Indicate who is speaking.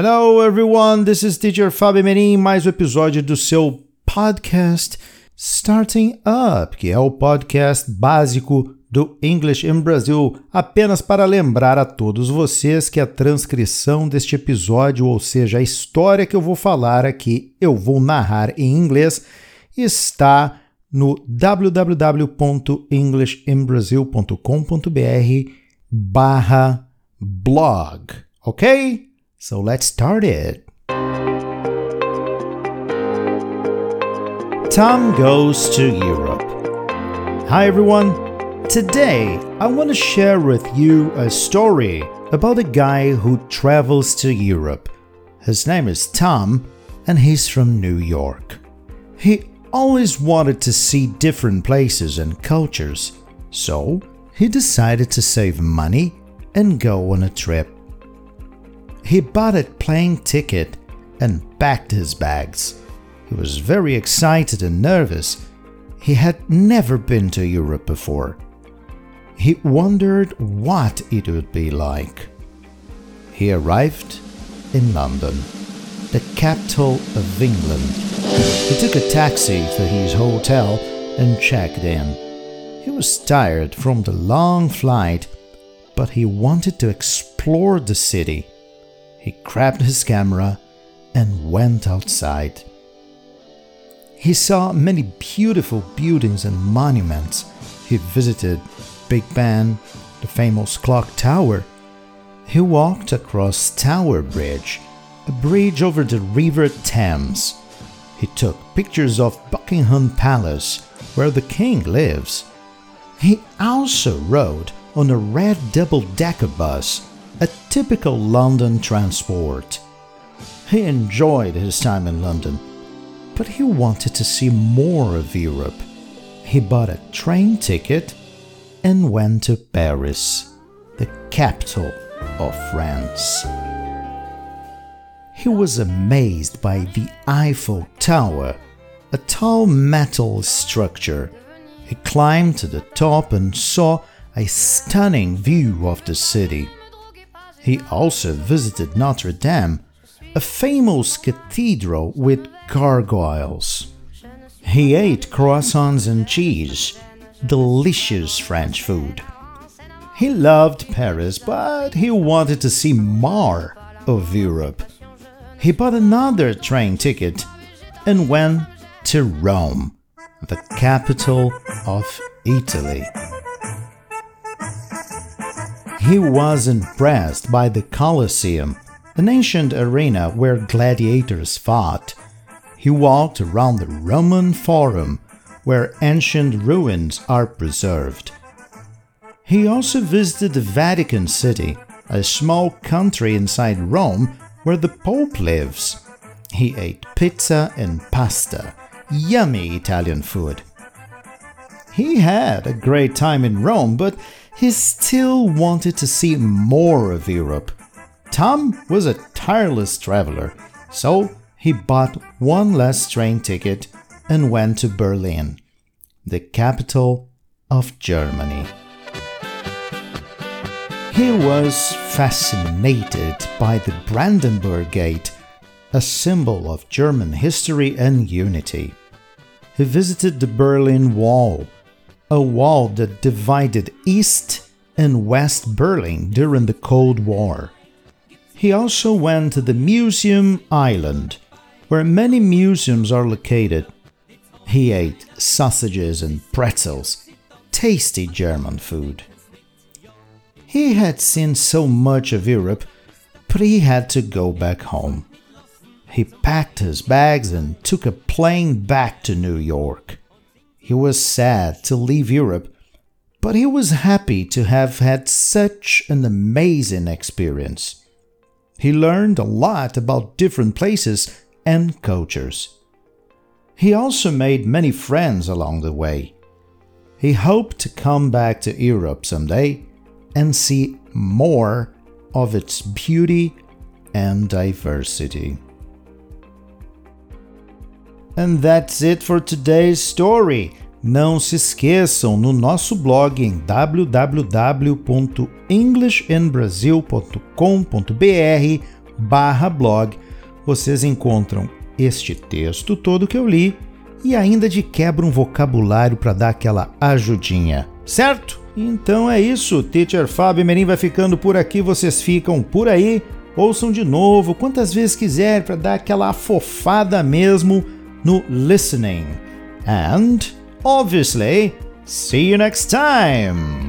Speaker 1: Hello everyone, this is Teacher Fábio Merim, mais um episódio do seu podcast Starting Up, que é o podcast básico do English in Brazil, apenas para lembrar a todos vocês que a transcrição deste episódio, ou seja, a história que eu vou falar aqui, eu vou narrar em inglês, está no www.englishinbrasil.com.br barra blog, ok? So let's start it. Tom goes to Europe. Hi everyone. Today I want to share with you a story about a guy who travels to Europe. His name is Tom and he's from New York. He always wanted to see different places and cultures, so he decided to save money and go on a trip he bought a plane ticket and packed his bags. He was very excited and nervous. He had never been to Europe before. He wondered what it would be like. He arrived in London, the capital of England. He took a taxi to his hotel and checked in. He was tired from the long flight, but he wanted to explore the city he grabbed his camera and went outside. He saw many beautiful buildings and monuments. He visited Big Ben, the famous clock tower. He walked across Tower Bridge, a bridge over the River Thames. He took pictures of Buckingham Palace, where the king lives. He also rode on a red double decker bus a typical London transport. He enjoyed his time in London, but he wanted to see more of Europe. He bought a train ticket and went to Paris, the capital of France. He was amazed by the Eiffel Tower, a tall metal structure. He climbed to the top and saw a stunning view of the city. He also visited Notre Dame, a famous cathedral with gargoyles. He ate croissants and cheese, delicious French food. He loved Paris, but he wanted to see more of Europe. He bought another train ticket and went to Rome, the capital of Italy. He was impressed by the Colosseum, an ancient arena where gladiators fought. He walked around the Roman Forum, where ancient ruins are preserved. He also visited the Vatican City, a small country inside Rome where the Pope lives. He ate pizza and pasta, yummy Italian food. He had a great time in Rome, but he still wanted to see more of Europe. Tom was a tireless traveler, so he bought one last train ticket and went to Berlin, the capital of Germany. He was fascinated by the Brandenburg Gate, a symbol of German history and unity. He visited the Berlin Wall, a wall that divided East and West Berlin during the Cold War. He also went to the Museum Island, where many museums are located. He ate sausages and pretzels, tasty German food. He had seen so much of Europe, but he had to go back home. He packed his bags and took a plane back to New York. He was sad to leave Europe, but he was happy to have had such an amazing experience. He learned a lot about different places and cultures. He also made many friends along the way. He hoped to come back to Europe someday and see more of its beauty and diversity. And that's it for today's story. Não se esqueçam, no nosso blog em www.englishinbrasil.com.br blog vocês encontram este texto todo que eu li e ainda de quebra um vocabulário para dar aquela ajudinha, certo? Então é isso, Teacher Fábio Merim vai ficando por aqui, vocês ficam por aí, ouçam de novo quantas vezes quiser para dar aquela afofada mesmo no listening. And obviously, see you next time.